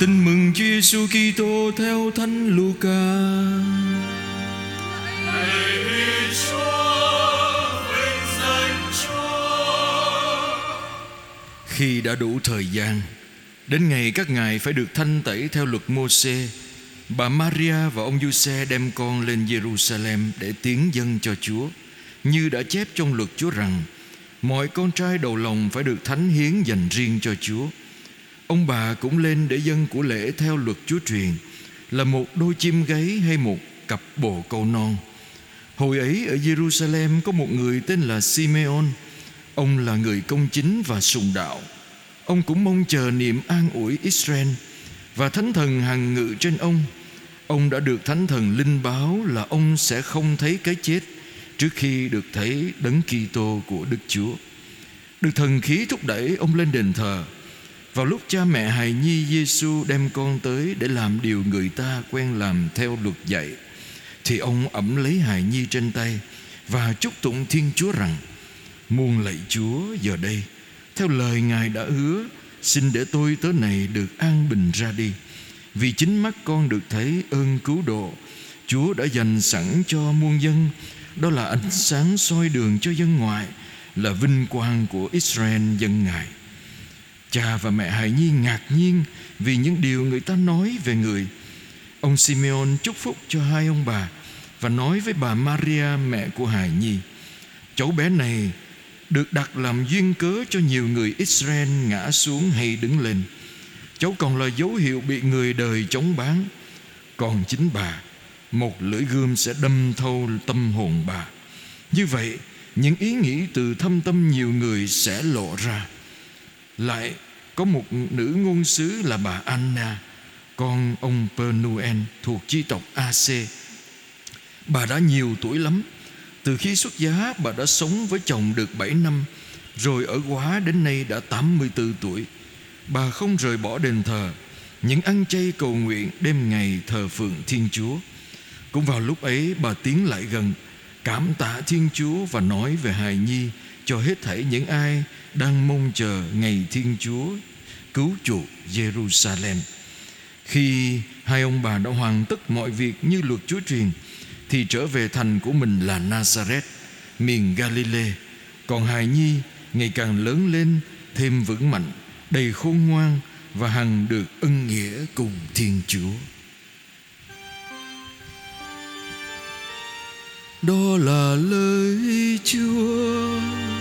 Tin mừng Chúa Giêsu Kitô theo Thánh Luca. Khi đã đủ thời gian, đến ngày các ngài phải được thanh tẩy theo luật Môsê, bà Maria và ông Giuse đem con lên Jerusalem để tiến dân cho Chúa, như đã chép trong luật Chúa rằng mọi con trai đầu lòng phải được thánh hiến dành riêng cho Chúa. Ông bà cũng lên để dân của lễ theo luật Chúa truyền, là một đôi chim gáy hay một cặp bồ câu non. Hồi ấy ở Jerusalem có một người tên là Simeon. Ông là người công chính và sùng đạo. Ông cũng mong chờ niềm an ủi Israel và thánh thần hằng ngự trên ông. Ông đã được thánh thần linh báo là ông sẽ không thấy cái chết trước khi được thấy đấng Kitô của Đức Chúa. Được thần khí thúc đẩy, ông lên đền thờ. Vào lúc cha mẹ hài nhi Giêsu đem con tới để làm điều người ta quen làm theo luật dạy, thì ông ẩm lấy hài nhi trên tay và chúc tụng Thiên Chúa rằng: Muôn lạy Chúa giờ đây, theo lời Ngài đã hứa, xin để tôi tớ này được an bình ra đi. Vì chính mắt con được thấy ơn cứu độ Chúa đã dành sẵn cho muôn dân. Đó là ánh sáng soi đường cho dân ngoại Là vinh quang của Israel dân Ngài. Cha và mẹ hài nhi ngạc nhiên Vì những điều người ta nói về người. Ông Simeon chúc phúc cho hai ông bà Và nói với bà Maria, mẹ của hài nhi, Cháu bé này được đặt làm duyên cớ cho nhiều người Israel ngã xuống hay đứng lên. Cháu còn là dấu hiệu bị người đời chống bán. Còn chính bà, Một lưỡi gươm sẽ đâm thâu tâm hồn bà. Như vậy, Những ý nghĩ từ thâm tâm nhiều người sẽ lộ ra. Lại, có một nữ ngôn sứ là bà Anna, Con ông Pernuel thuộc chi tộc AC Bà đã nhiều tuổi lắm. Từ khi xuất giá bà đã sống với chồng được 7 năm, Rồi ở quá đến nay đã 84 tuổi. Bà không rời bỏ đền thờ Những ăn chay cầu nguyện đêm ngày thờ phượng Thiên Chúa. Cũng vào lúc ấy, bà tiến lại gần, Cảm tạ Thiên Chúa và nói về hài nhi cho hết thảy những ai đang mong chờ ngày Thiên Chúa Cứu chuộc Jerusalem Khi hai ông bà đã hoàn tất mọi việc như luật Chúa truyền, Thì trở về thành của mình là Nazareth, Miền Galilee Còn hài nhi ngày càng lớn lên, thêm vững mạnh, đầy khôn ngoan và hằng được ân nghĩa cùng Thiên Chúa. Đó là lời Chúa.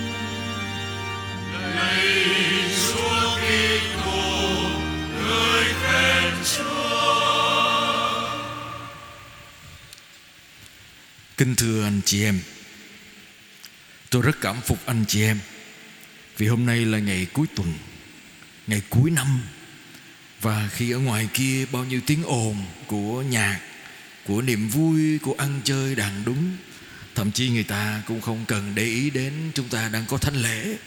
Kính thưa anh chị em, tôi rất cảm phục anh chị em vì hôm nay là ngày cuối tuần ngày cuối năm. Và khi ở ngoài kia bao nhiêu tiếng ồn của nhạc của niềm vui của ăn chơi đàn đúng thậm chí người ta cũng không cần để ý đến chúng ta đang có thánh lễ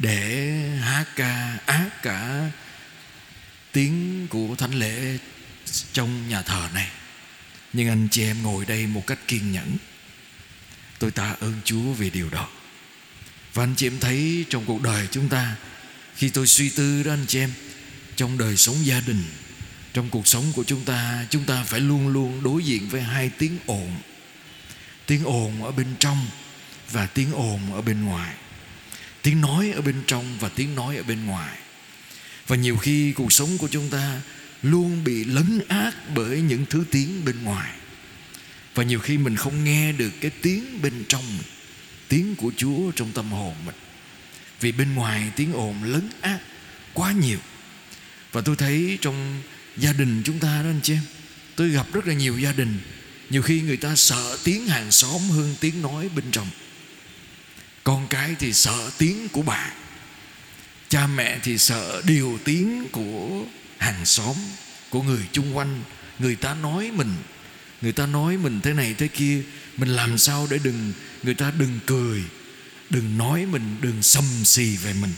để hát ca, ác cả tiếng của thánh lễ trong nhà thờ này. Nhưng anh chị em ngồi đây một cách kiên nhẫn. Tôi tạ ơn chúa vì điều đó. Và anh chị em thấy trong cuộc đời chúng ta, khi tôi suy tư đó anh chị em, trong đời sống gia đình, trong cuộc sống của chúng ta chúng ta phải luôn luôn đối diện với hai tiếng ồn. Tiếng ồn ở bên trong và tiếng ồn ở bên ngoài tiếng nói ở bên trong và tiếng nói ở bên ngoài. Và nhiều khi cuộc sống của chúng ta luôn bị lấn át bởi những thứ tiếng bên ngoài. Và nhiều khi mình không nghe được cái tiếng bên trong mình tiếng của chúa trong tâm hồn mình. Vì bên ngoài tiếng ồn lấn át quá nhiều. Và tôi thấy trong gia đình chúng ta đó, anh chị em, tôi gặp rất là nhiều gia đình. Nhiều khi người ta sợ tiếng hàng xóm hơn tiếng nói bên trong con cái thì sợ tiếng của bạn, cha mẹ thì sợ điều tiếng của hàng xóm của người chung quanh. Người ta nói mình người ta nói mình thế này thế kia mình làm sao để đừng người ta đừng cười đừng nói mình đừng xâm xì về mình.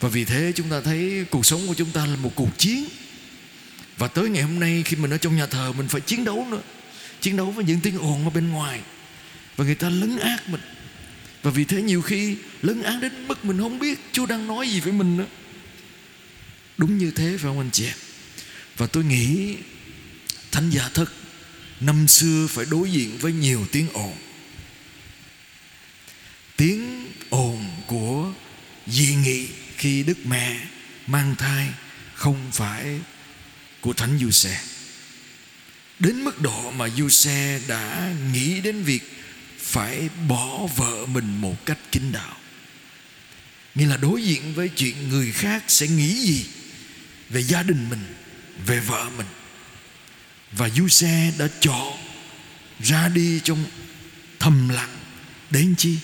Và vì thế chúng ta thấy cuộc sống của chúng ta là một cuộc chiến. Và tới ngày hôm nay khi mình ở trong nhà thờ mình phải chiến đấu nữa chiến đấu với những tiếng ồn ở bên ngoài và người ta lấn át mình. Và vì thế nhiều khi lấn át đến mức mình không biết Chúa đang nói gì với mình nữa đúng như thế phải không anh chị em? Và tôi nghĩ thánh gia thất năm xưa phải đối diện với nhiều tiếng ồn. Tiếng ồn của dị nghị khi đức mẹ mang thai không phải của thánh du xe đến mức độ mà du xe đã nghĩ đến việc phải bỏ vợ mình một cách kín đạo nghĩa là đối diện với chuyện người khác sẽ nghĩ gì về gia đình mình, về vợ mình. Và du xe đã chọn ra đi trong thầm lặng đến chi?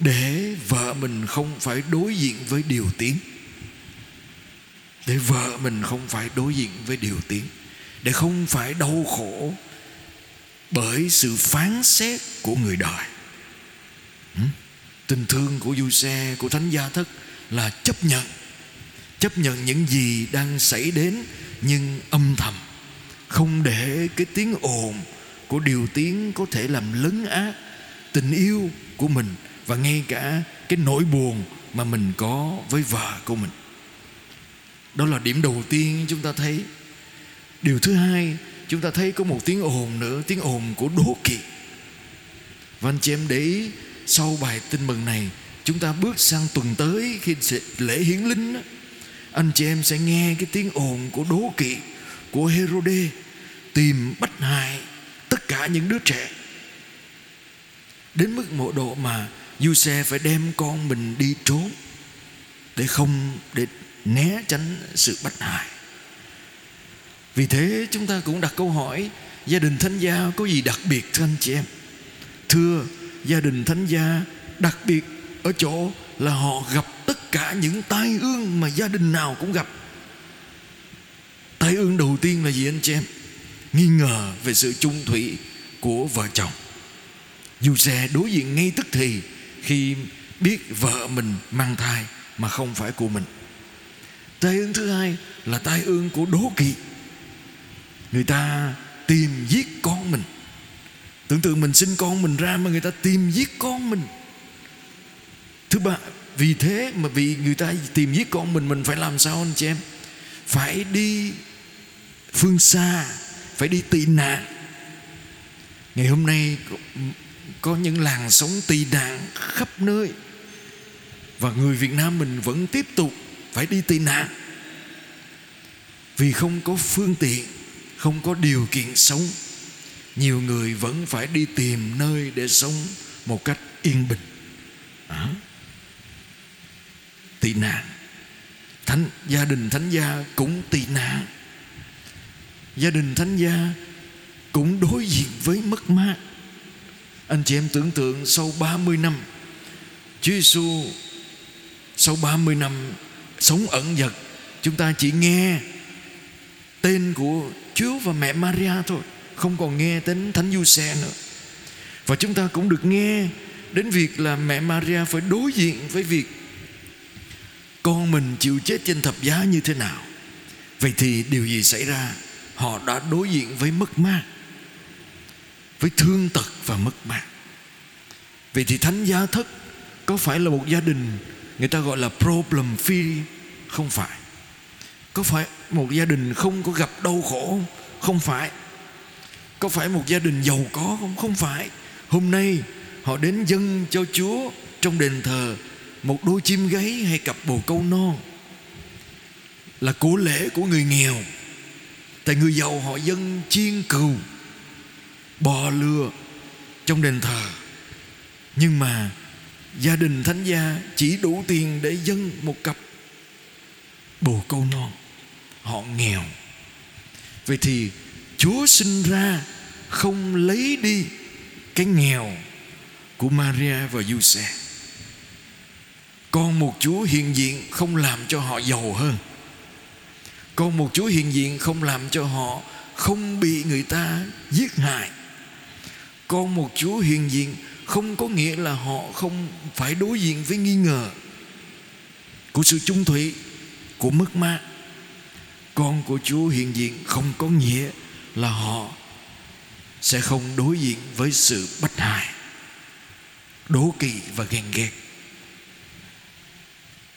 Để vợ mình không phải đối diện với điều tiếng. Để vợ mình không phải đối diện với điều tiếng. Để không phải đau khổ bởi sự phán xét của người đời. Tình thương của du xe, của thánh gia thất là chấp nhận chấp nhận những gì đang xảy đến, nhưng âm thầm, không để cái tiếng ồn của điều tiếng có thể làm lấn át tình yêu của mình và ngay cả cái nỗi buồn mà mình có với vợ của mình. Đó là điểm đầu tiên chúng ta thấy. Điều thứ hai chúng ta thấy có một tiếng ồn nữa, tiếng ồn của đố kỵ và anh chị em để ý, sau bài tin mừng này, chúng ta bước sang tuần tới khi lễ hiến linh anh chị em sẽ nghe cái tiếng ồn của đố kỵ của Herode, tìm bắt hại tất cả những đứa trẻ. Đến mức mộ độ mà Giuse phải đem con mình đi trốn, để không, để né tránh sự bắt hại vì thế chúng ta cũng đặt câu hỏi, gia đình thánh gia có gì đặc biệt, thưa anh chị em? Thưa, gia đình thánh gia đặc biệt ở chỗ là họ gặp tất cả những tai ương mà gia đình nào cũng gặp. Tai ương đầu tiên là gì anh chị em? Nghi ngờ về sự chung thủy của vợ chồng. Dù xe đối diện ngay tức thì khi biết vợ mình mang thai mà không phải của mình. Tai ương thứ hai là tai ương của đố kỵ người ta tìm giết con mình. Tưởng tượng mình sinh con mình ra mà người ta tìm giết con mình. Thứ ba, vì thế mà vì người ta tìm giết con mình mình phải làm sao anh chị em? Phải đi phương xa, phải đi tị nạn. Ngày hôm nay có những làng sống tị nạn khắp nơi. Và người Việt Nam mình vẫn tiếp tục phải đi tị nạn. Vì không có phương tiện không có điều kiện sống. Nhiều người vẫn phải đi tìm nơi để sống một cách yên bình. À. tị nạn. Thánh, gia đình thánh gia cũng tị nạn. Gia đình thánh gia cũng đối diện với mất mát. Anh chị em tưởng tượng sau 30 năm, Chúa Giêsu sau 30 năm sống ẩn dật, chúng ta chỉ nghe tên của Chúa và mẹ Maria thôi, không còn nghe đến Thánh Du Xe nữa. Và chúng ta cũng được nghe đến việc là mẹ Maria phải đối diện với việc con mình chịu chết trên thập giá như thế nào. Vậy thì điều gì xảy ra? Họ đã đối diện với mất mát, với thương tật và mất mát. Vậy thì thánh giá thất có phải là một gia đình người ta gọi là problem free? Không phải có phải một gia đình không có gặp đau khổ không? Không phải. Có phải một gia đình giàu có không? Không phải. Hôm nay họ đến dâng cho chúa trong đền thờ một đôi chim gáy hay cặp bồ câu non. Là của lễ của người nghèo. Tại người giàu họ dâng chiên cừu, bò lừa trong đền thờ. Nhưng mà gia đình thánh gia chỉ đủ tiền để dâng một cặp bồ câu non họ nghèo. Vậy thì chúa sinh ra không lấy đi cái nghèo của maria và giuse. Còn một chúa hiện diện không làm cho họ giàu hơn. Còn một chúa hiện diện không làm cho họ không bị người ta giết hại. Còn một chúa hiện diện không có nghĩa là họ không phải đối diện với nghi ngờ của sự chung thủy, của mất mát con của chúa hiện diện không có nghĩa là họ sẽ không đối diện với sự bất hại, đố kỵ và ghen ghét.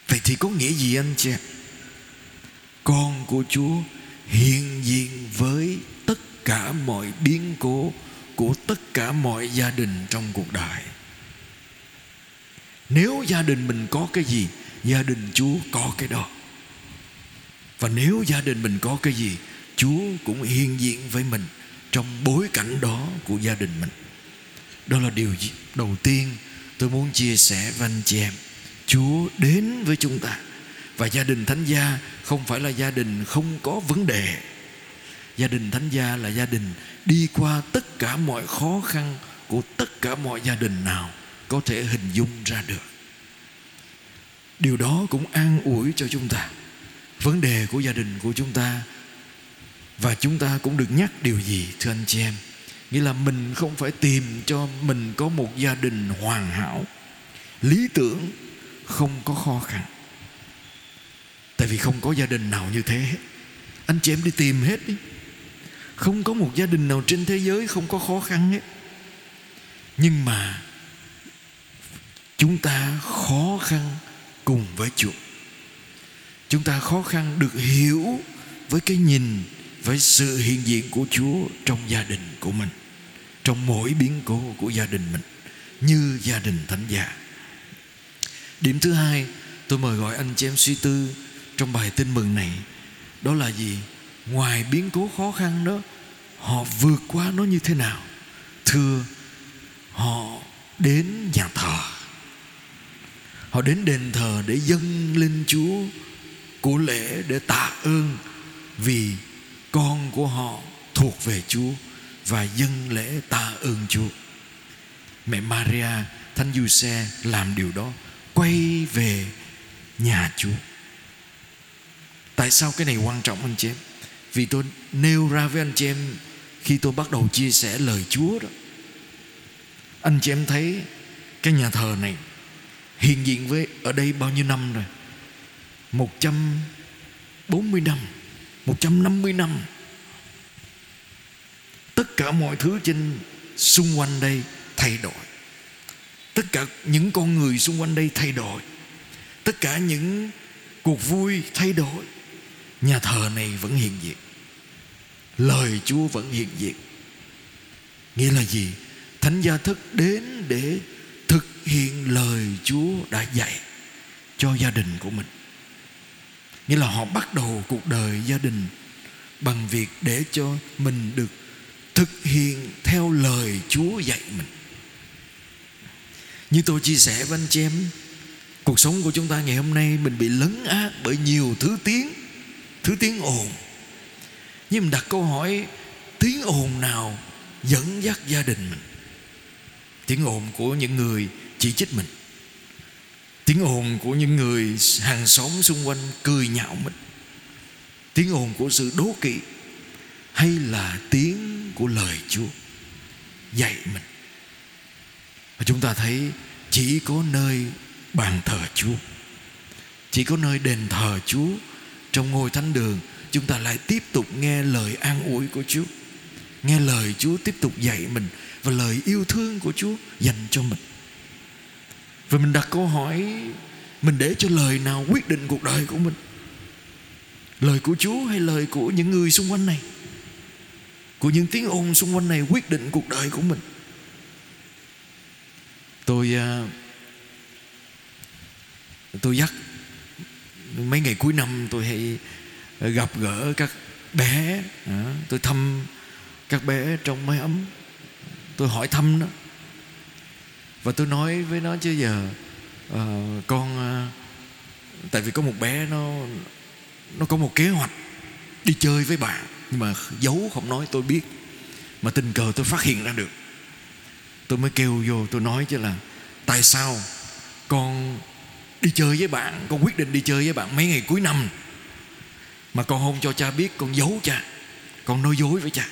Vậy thì có nghĩa gì anh chị con của chúa hiện diện với tất cả mọi biến cố của tất cả mọi gia đình trong cuộc đời. Nếu gia đình mình có cái gì, gia đình chúa có cái đó và nếu gia đình mình có cái gì, chúa cũng hiện diện với mình trong bối cảnh đó của gia đình mình. Đó là điều đầu tiên, tôi muốn chia sẻ với anh chị em, chúa đến với chúng ta. Và gia đình thánh gia không phải là gia đình không có vấn đề. Gia đình thánh gia là gia đình đi qua tất cả mọi khó khăn của tất cả mọi gia đình nào có thể hình dung ra được. Điều đó cũng an ủi cho chúng ta vấn đề của gia đình của chúng ta, và chúng ta cũng được nhắc điều gì, thưa anh chị em? Nghĩa là mình không phải tìm cho mình có một gia đình hoàn hảo. Lý tưởng không có khó khăn. Tại vì không có gia đình nào như thế. Anh chị em đi tìm hết đi. Không có một gia đình nào trên thế giới không có khó khăn hết. Nhưng mà chúng ta khó khăn cùng với Chúa. Chúng ta khó khăn được hiểu với cái nhìn với sự hiện diện của Chúa trong gia đình của mình, trong mỗi biến cố của gia đình mình như gia đình thánh giả Điểm thứ hai, tôi mời gọi anh chị em suy tư trong bài tin mừng này đó là gì? Ngoài biến cố khó khăn đó, họ vượt qua nó như thế nào? Thưa, họ đến nhà thờ họ đến đền thờ để dâng lên Chúa của lễ để tạ ơn vì con của họ thuộc về Chúa và dâng lễ tạ ơn Chúa. Mẹ Maria, Thánh Giuse làm điều đó, quay về nhà Chúa. Tại sao cái này quan trọng anh chị em? Vì tôi nêu ra với anh chị em khi tôi bắt đầu chia sẻ lời Chúa đó. Anh chị em thấy cái nhà thờ này hiện diện với ở đây bao nhiêu năm rồi 140 năm 150 năm Tất cả mọi thứ trên xung quanh đây thay đổi. Tất cả những con người xung quanh đây thay đổi. Tất cả những cuộc vui thay đổi. Nhà thờ này vẫn hiện diện. Lời Chúa vẫn hiện diện. Nghĩa là gì? Thánh gia thức đến để thực hiện lời Chúa đã dạy cho gia đình của mình. Nghĩa là họ bắt đầu cuộc đời gia đình bằng việc để cho mình được thực hiện theo lời Chúa dạy mình. Như tôi chia sẻ với anh chị em, cuộc sống của chúng ta ngày hôm nay mình bị lấn át bởi nhiều thứ tiếng, thứ tiếng ồn. Nhưng mình đặt câu hỏi tiếng ồn nào dẫn dắt gia đình mình? tiếng ồn của những người chỉ trích mình tiếng ồn của những người hàng xóm xung quanh cười nhạo mình tiếng ồn của sự đố kỵ hay là tiếng của lời Chúa dạy mình và chúng ta thấy chỉ có nơi bàn thờ Chúa, chỉ có nơi đền thờ Chúa trong ngôi thánh đường, chúng ta lại tiếp tục nghe lời an ủi của Chúa, nghe lời Chúa tiếp tục dạy mình và lời yêu thương của Chúa dành cho mình. Và mình đặt câu hỏi, mình để cho lời nào quyết định cuộc đời của mình? Lời của Chúa hay lời của những người xung quanh này? Của những tiếng ồn xung quanh này quyết định cuộc đời của mình. Tôi à, tôi dắt mấy ngày cuối năm tôi hay gặp gỡ các bé à, tôi thăm các bé trong mái ấm tôi hỏi thăm nó và tôi nói với nó chứ giờ uh, con uh, tại vì có một bé nó nó có một kế hoạch đi chơi với bạn nhưng mà giấu không nói tôi biết. Mà tình cờ tôi phát hiện ra được. Tôi mới kêu vô tôi nói chứ là tại sao con đi chơi với bạn con quyết định đi chơi với bạn mấy ngày cuối năm? Mà con không cho cha biết con giấu cha con nói dối với cha.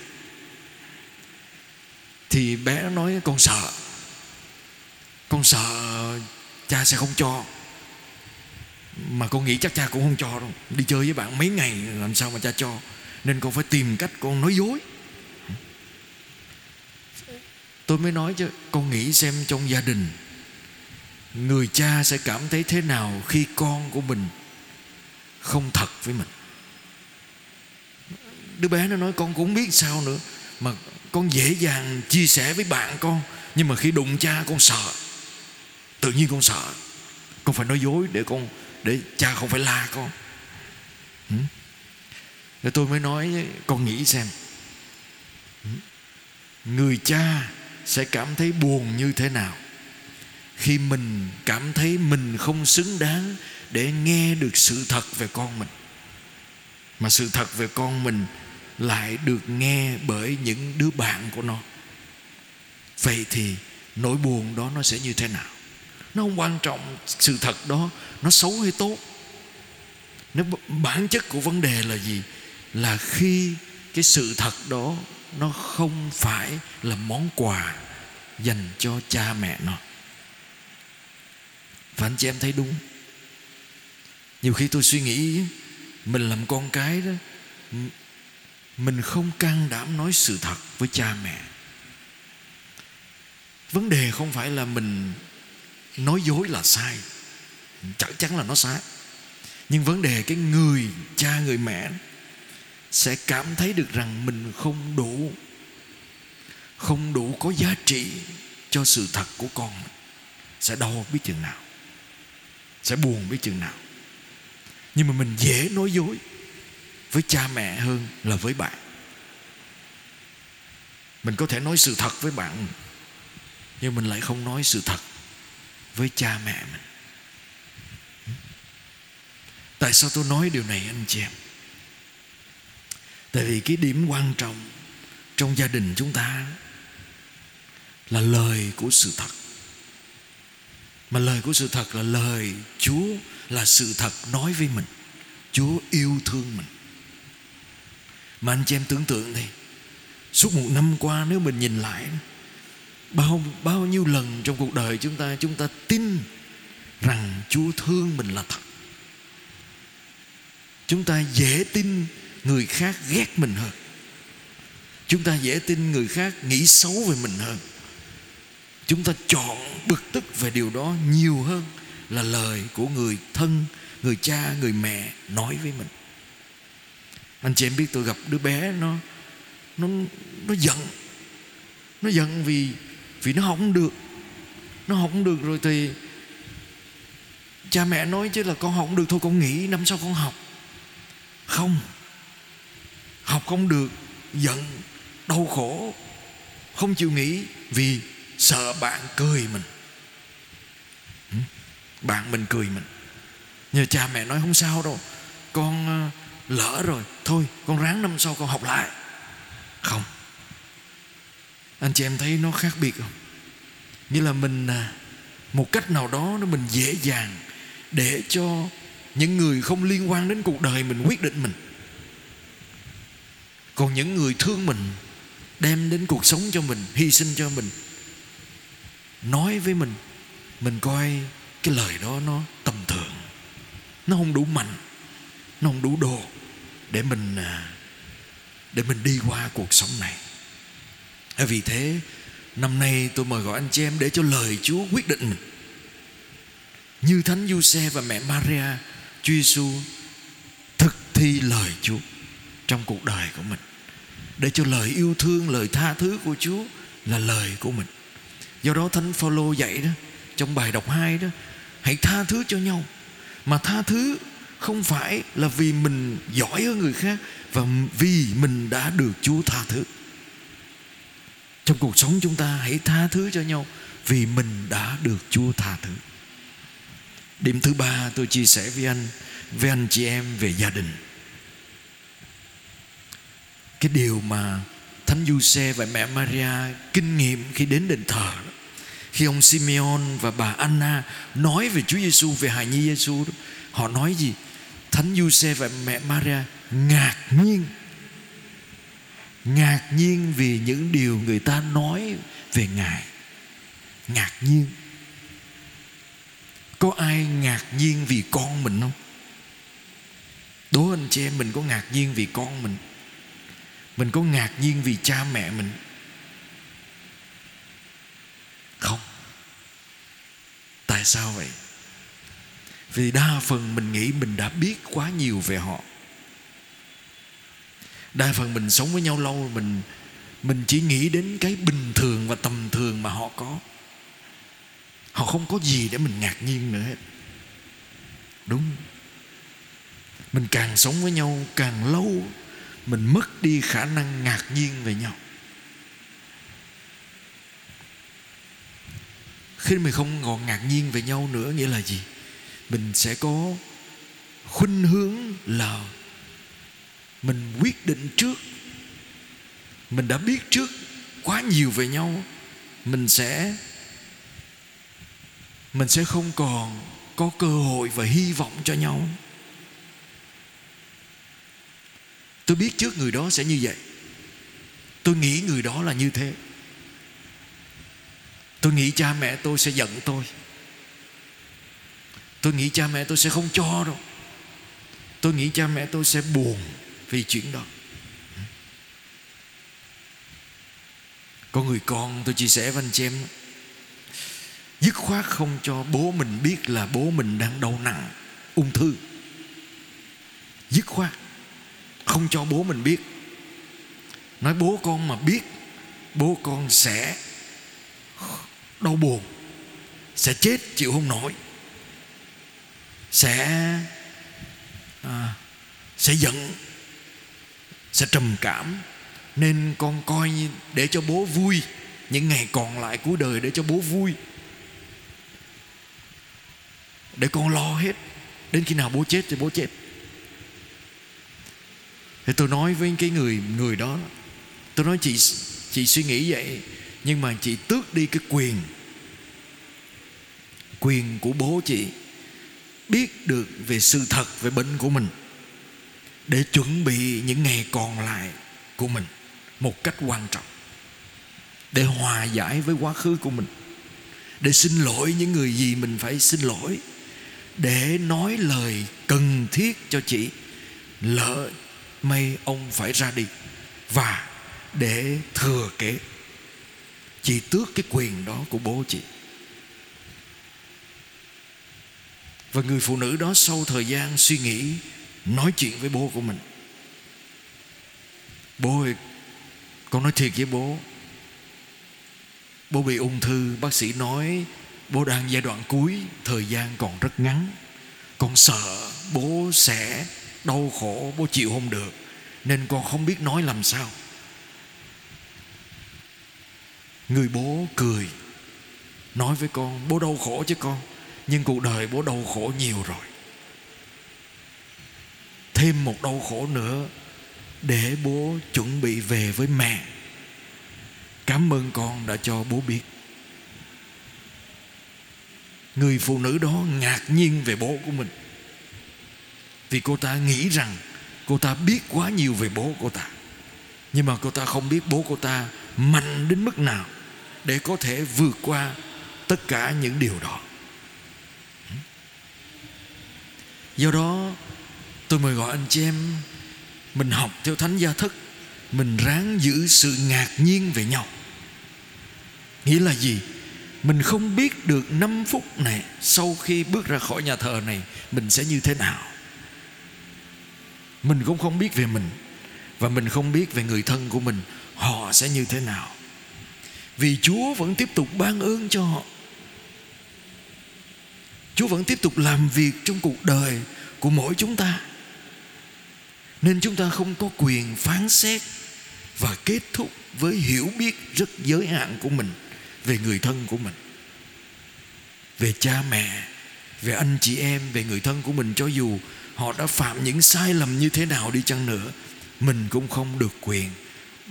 Thì bé nó nói con sợ con sợ cha sẽ không cho. Mà con nghĩ chắc cha cũng không cho đâu. Đi chơi với bạn mấy ngày làm sao mà cha cho. Nên con phải tìm cách con nói dối. Tôi mới nói chứ, con nghĩ xem trong gia đình, người cha sẽ cảm thấy thế nào khi con của mình không thật với mình. Đứa bé nó nói, con cũng biết sao nữa, mà con dễ dàng chia sẻ với bạn con, nhưng mà khi đụng cha con sợ tự nhiên con sợ. Con phải nói dối để con, để cha không phải la con. Ừ? rồi tôi mới nói, con nghĩ xem. Ừ. Người cha sẽ cảm thấy buồn như thế nào khi mình cảm thấy mình không xứng đáng để nghe được sự thật về con mình? Mà sự thật về con mình lại được nghe bởi những đứa bạn của nó. Vậy thì nỗi buồn đó nó sẽ như thế nào? Nó không quan trọng sự thật đó, nó xấu hay tốt? Nếu bản chất của vấn đề là gì? Là khi cái sự thật đó nó không phải là món quà dành cho cha mẹ nó. Và anh chị em thấy đúng. Nhiều khi tôi suy nghĩ mình làm con cái đó mình không can đảm nói sự thật với cha mẹ. Vấn đề không phải là mình nói dối là sai. Chắc chắn là nó sai. Nhưng vấn đề cái người cha người mẹ sẽ cảm thấy được rằng mình không đủ không đủ có giá trị cho sự thật của con sẽ đau biết chừng nào. Sẽ buồn biết chừng nào. Nhưng mà mình dễ nói dối với cha mẹ hơn là với bạn. Mình có thể nói sự thật với bạn, nhưng mình lại không nói sự thật với cha mẹ mình. Tại sao tôi nói điều này, anh chị em? Tại vì cái điểm quan trọng trong gia đình chúng ta là lời của sự thật. Mà lời của sự thật là lời chúa, là sự thật nói với mình. Chúa yêu thương mình. Mà anh chị em tưởng tượng đi, suốt một năm qua nếu mình nhìn lại bao bao nhiêu lần trong cuộc đời chúng ta chúng ta tin rằng chúa thương mình là thật. Chúng ta dễ tin người khác ghét mình hơn. Chúng ta dễ tin người khác nghĩ xấu về mình hơn. Chúng ta chọn bực tức về điều đó nhiều hơn là lời của người thân, người cha, người mẹ nói với mình. Anh chị em biết tôi gặp đứa bé nó nó nó giận. Nó giận vì vì nó không được. Nó không được rồi thì cha mẹ nói chứ là con học không được, thôi con nghỉ năm sau con học. Không. Học không được, giận, đau khổ. Không chịu nghĩ vì sợ bạn cười mình. Bạn mình cười mình. Nhờ cha mẹ nói không sao đâu. Con ờ, lỡ rồi. Thôi, con ráng năm sau con học lại. Không anh chị em thấy nó khác biệt không? Như là mình à, một cách nào đó nó mình dễ dàng để cho những người không liên quan đến cuộc đời mình quyết định mình. Còn những người thương mình, đem đến cuộc sống cho mình, hy sinh cho mình, nói với mình mình coi cái lời đó nó tầm thường, nó không đủ mạnh, nó không đủ đồ để mình à, để mình đi qua cuộc sống này. À, vì thế, năm nay tôi mời gọi anh chị em để cho lời Chúa quyết định. Như thánh Giuse và mẹ Maria, Chúa Giêsu thực thi lời Chúa trong cuộc đời của mình. Để cho lời yêu thương, lời tha thứ của Chúa là lời của mình. Do đó thánh Phaolô dạy đó, trong bài đọc 2 đó, hãy tha thứ cho nhau. Mà tha thứ không phải là vì mình giỏi hơn người khác và vì mình đã được Chúa tha thứ trong cuộc sống chúng ta hãy tha thứ cho nhau, vì mình đã được Chúa tha thứ. Điểm thứ ba tôi chia sẻ với anh với anh chị em về gia đình. Cái điều mà thánh Giuse và mẹ Maria kinh nghiệm khi đến đền thờ khi ông Simeon và bà Anna nói về Chúa Giêsu về hài nhi Giêsu họ nói gì? Thánh Giuse và mẹ Maria ngạc nhiên ngạc nhiên vì những điều người ta nói về ngài. Ngạc nhiên. Có ai ngạc nhiên vì con mình không? Đố anh chị em mình có ngạc nhiên vì con mình? Mình có ngạc nhiên vì cha mẹ mình? Không. Tại sao vậy? Vì đa phần mình nghĩ mình đã biết quá nhiều về họ đa phần mình sống với nhau lâu mình mình chỉ nghĩ đến cái bình thường và tầm thường mà họ có. Họ không có gì để mình ngạc nhiên nữa hết. Đúng. Mình càng sống với nhau càng lâu, mình mất đi khả năng ngạc nhiên về nhau. Khi mình không còn ngạc nhiên về nhau nữa nghĩa là gì? Mình sẽ có khuynh hướng là mình quyết định trước. Mình đã biết trước quá nhiều về nhau. Mình sẽ mình sẽ không còn có cơ hội và hy vọng cho nhau. Tôi biết trước người đó sẽ như vậy. Tôi nghĩ người đó là như thế. Tôi nghĩ cha mẹ tôi sẽ giận tôi. Tôi nghĩ cha mẹ tôi sẽ không cho đâu. Tôi nghĩ cha mẹ tôi sẽ buồn vì chuyện đó. Có người con tôi chia sẻ với anh chị em dứt khoát không cho bố mình biết là bố mình đang đau nặng ung thư. Dứt khoát không cho bố mình biết. Nói bố con mà biết bố con sẽ đau buồn sẽ chết chịu không nổi sẽ à, sẽ giận sẽ trầm cảm. Nên con coi như để cho bố vui, những ngày còn lại của đời để cho bố vui. Để con lo hết, đến khi nào bố chết thì bố chết. Thì tôi nói với cái người người đó, tôi nói, chị chị suy nghĩ vậy, nhưng mà chị tước đi cái quyền quyền của bố chị, biết được về sự thật, về bệnh của mình để chuẩn bị những ngày còn lại của mình một cách quan trọng, để hòa giải với quá khứ của mình, để xin lỗi những người gì mình phải xin lỗi, để nói lời cần thiết cho chị, lỡ may ông phải ra đi, và để thừa kế. Chị tước cái quyền đó của bố chị. Và người phụ nữ đó sau thời gian suy nghĩ nói chuyện với bố của mình. Bố ơi, con nói thiệt với bố. Bố bị ung thư, bác sĩ nói bố đang giai đoạn cuối, thời gian còn rất ngắn. Con sợ bố sẽ đau khổ, bố chịu không được, nên con không biết nói làm sao. Người bố cười, nói với con, bố đau khổ chứ con, nhưng cuộc đời bố đau khổ nhiều rồi thêm một đau khổ nữa để bố chuẩn bị về với mẹ. Cảm ơn con đã cho bố biết. Người phụ nữ đó ngạc nhiên về bố của mình. Vì cô ta nghĩ rằng cô ta biết quá nhiều về bố cô ta. Nhưng mà cô ta không biết bố cô ta mạnh đến mức nào để có thể vượt qua tất cả những điều đó. Do đó tôi mời gọi anh chị em, mình học theo thánh gia thức, mình ráng giữ sự ngạc nhiên về nhau. Nghĩa là gì? Mình không biết được 5 phút này, sau khi bước ra khỏi nhà thờ này, mình sẽ như thế nào. Mình cũng không biết về mình, và mình không biết về người thân của mình, họ sẽ như thế nào. Vì chúa vẫn tiếp tục ban ơn cho họ. Chúa vẫn tiếp tục làm việc trong cuộc đời của mỗi chúng ta nên chúng ta không có quyền phán xét và kết thúc với hiểu biết rất giới hạn của mình về người thân của mình, về cha mẹ, về anh chị em, về người thân của mình. Cho dù họ đã phạm những sai lầm như thế nào đi chăng nữa, mình cũng không được quyền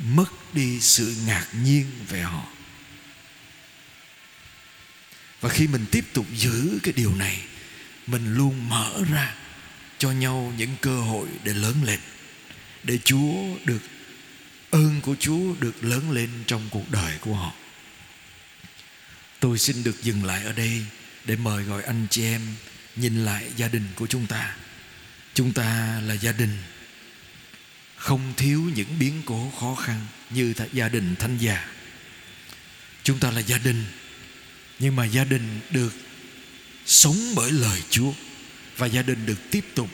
mất đi sự ngạc nhiên về họ. Và khi mình tiếp tục giữ cái điều này, mình luôn mở ra cho nhau những cơ hội để lớn lên, để chúa được, ơn của chúa được lớn lên trong cuộc đời của họ. Tôi xin được dừng lại ở đây để mời gọi anh chị em nhìn lại gia đình của chúng ta. Chúng ta là gia đình không thiếu những biến cố khó khăn như gia đình thanh già chúng ta là gia đình, nhưng mà gia đình được sống bởi lời chúa và gia đình được tiếp tục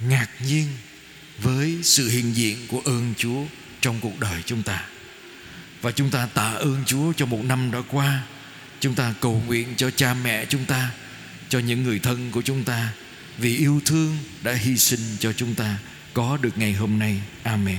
ngạc nhiên với sự hiện diện của ơn Chúa trong cuộc đời chúng ta. Và chúng ta tạ ơn Chúa cho một năm đã qua. Chúng ta cầu nguyện cho cha mẹ chúng ta, cho những người thân của chúng ta vì yêu thương đã hy sinh cho chúng ta có được ngày hôm nay. Amen.